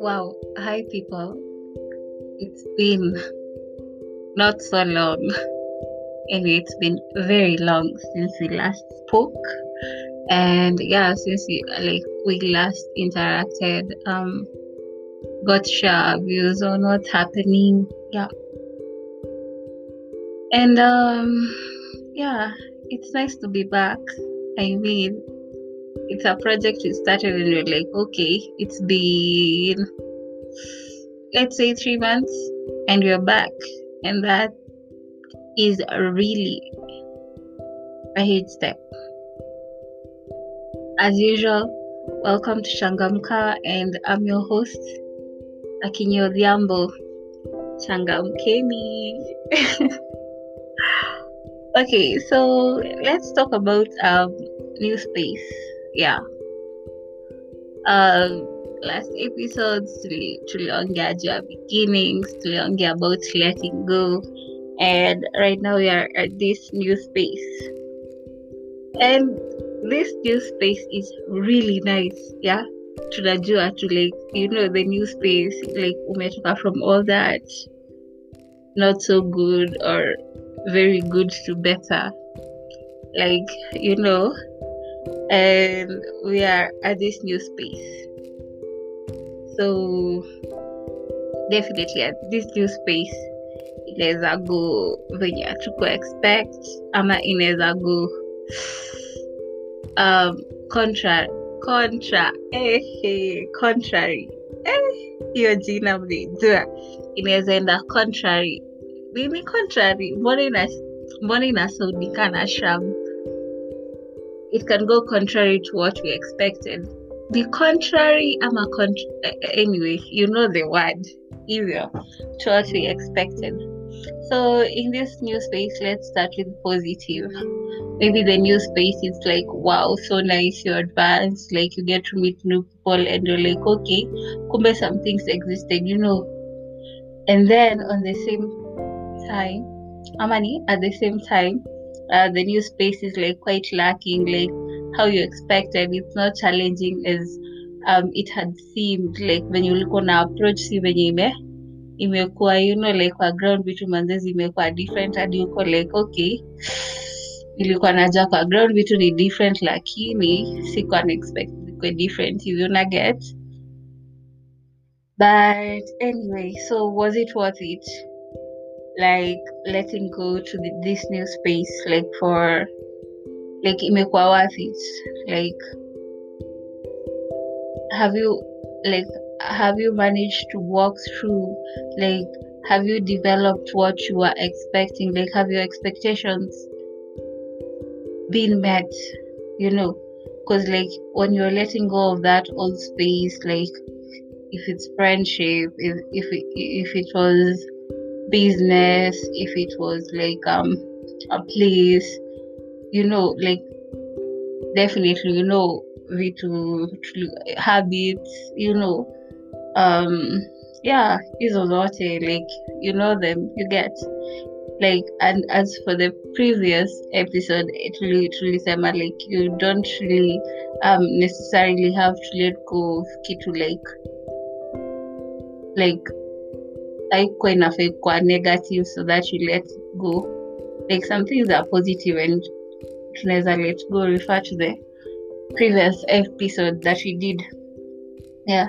Wow, hi people. It's been not so long. Anyway, it's been very long since we last spoke. And yeah, since we like we last interacted, um got share views on what's happening. Yeah. And um yeah, it's nice to be back. I mean it's a project we started and we're like, okay, it's been let's say three months and we're back. And that is really a huge step. As usual, welcome to Changamka and I'm your host, Akinyi Odhiambo. Changamkeni. okay, so let's talk about um, new space. Yeah. Um, last episodes tuli- tuliongea juu ya beginnings tuliongea about letting go and right now we are at this new space and this new space is really nice yeah tunajua to like you know the new space like umetoka from all that not so good or very good to better. Like you know and we are at this new space. So definitely at this new space inaweza go venye hatuku expect ama inaweza go um, contra contra eh, eh, contrary. Eh, hiyo jina mlijua. Inaweza enda contrary nini contrary mbona ina mbona inasaudikana sham. It can go contrary to what we expected. The contrary ama contr- eh, anyway you know the word. Hivyo to what we expected. So in this new space let's start with positive. Maybe the new space is like wow so nice you're advanced like you get to meet new people and you're like okay kumbe some things existed you know. And then on the same time. Amani at the same time uh, the new space is like quite lacking like how you expected. It's not challenging as um, it had seemed like when you look on our approach see si venye ime imekuwa you know like kwa ground vitu manze zimekuwa different. Hadi uko like okay nilikuwa najua kwa ground vitu ni different lakini sikuwa naexpect zikuwe different hivyo na get. But anyway so was it worth it like letting go to the, this new space like for like imekuwa worth it like have you like have you managed to walk through like have you developed what you were expecting? Like have your expectations been met you know? Because like when you're letting go of that old space like if it's friendship if if if it was business if it was like um a place you know like definitely you know vitu tuli- habits you know. Um yeah hizo zote like you know them you get. Like and as for the previous episode tuli- tulisema like you don't really um necessarily have to let go of kitu like like haikuwa inafaa kuwa negative so that you let go. Like some things are positive and tunaweza let go. Refer to the previous episode that we did. Yeah.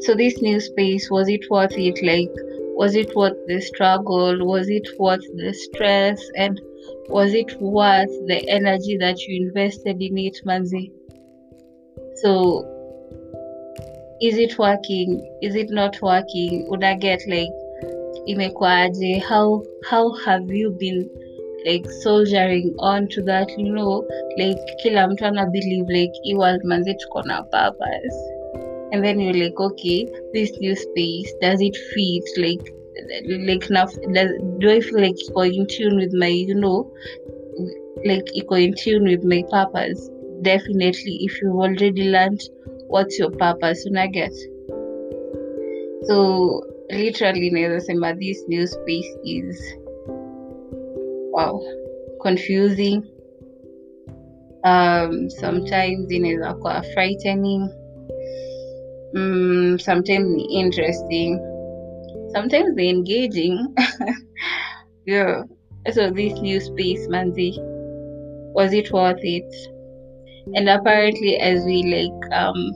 So this new space was it worth it? Like was it worth the struggle? Was it worth the stress? And was it worth the energy that you invested in it manzi? So is it working? Is it not working? Would i get like imekwaje how how have you been like soldiering on to that you know like kila mtu ana believe like hii world manzi tuko na purpose and then you're like okay this new space does it fit? Like like enough does, do i feel like iko in tune with my you know like iko in tune with my purpose? Definitely if you've already learned what's your purpose una get. So literally naweza sema this new space is wow confusing. Um, sometimes inaweza kuwa frightening. Mm, sometimes ni interesting. Sometimes ni engaging. Yeah. So this new space manzi was it worth it? And apparently as we like um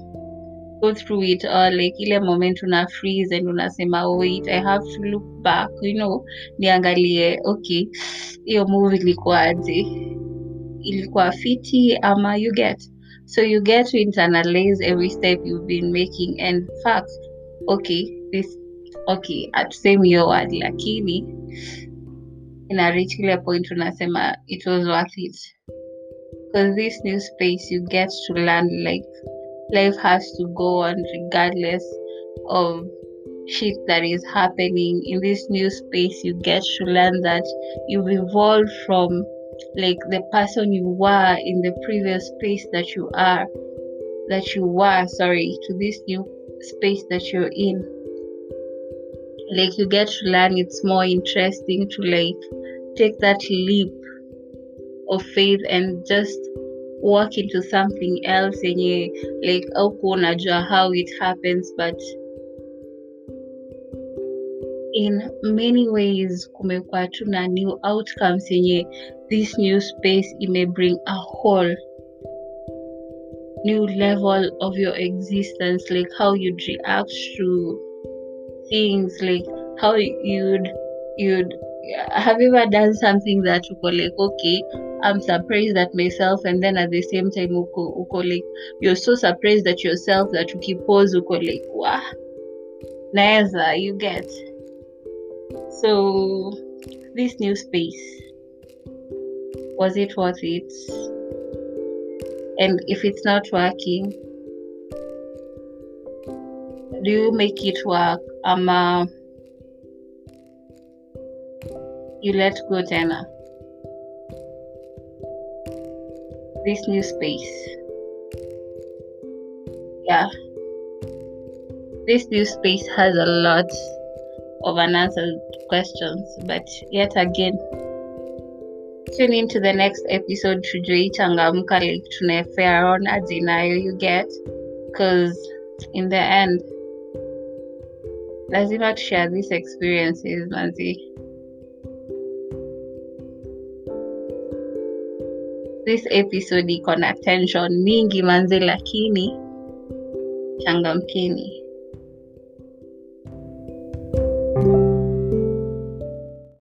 go through it or like ile moment una freeze and unasema wait i have to look back you know niangalie okay hiyo movie ilikuwaje ilikuwa fiti ama you get? So you get to internalize every step you've been making and fact okay this okay atusemi hiyo word lakini ina reach ile point unasema it was worth it. Because this new space you get to learn like life has to go on regardless of shit that is happening. In this new space you get to learn that you've evolved from like the person you were in the previous space that you are that you were sorry to this new space that you're in. Like you get to learn it's more interesting to like take that leap of faith and just walk into something else yenye like auku unajua how it happens but in many ways kumekuwa tu new outcomes yenye this new space ime bring a whole new level of your existence like how you'd react to things like how you'd you'd have you ever done something that you uko like okay i'm surprised at myself and then at the same time uko, uko like you're so surprised at yourself that you ukipose uko like wah. Naeza you get. So this new space was it worth it? And if it's not working do you make it work? Ama you let go tena this new space. Yeah. This new space has a lot of unanswered questions but yet again tune in to the next episode. Tujue changamka like tunafare on aje nayo you get because in the end lazima tushare these experiences manzi this episode iko na tension mingi manzi lakini changamkeni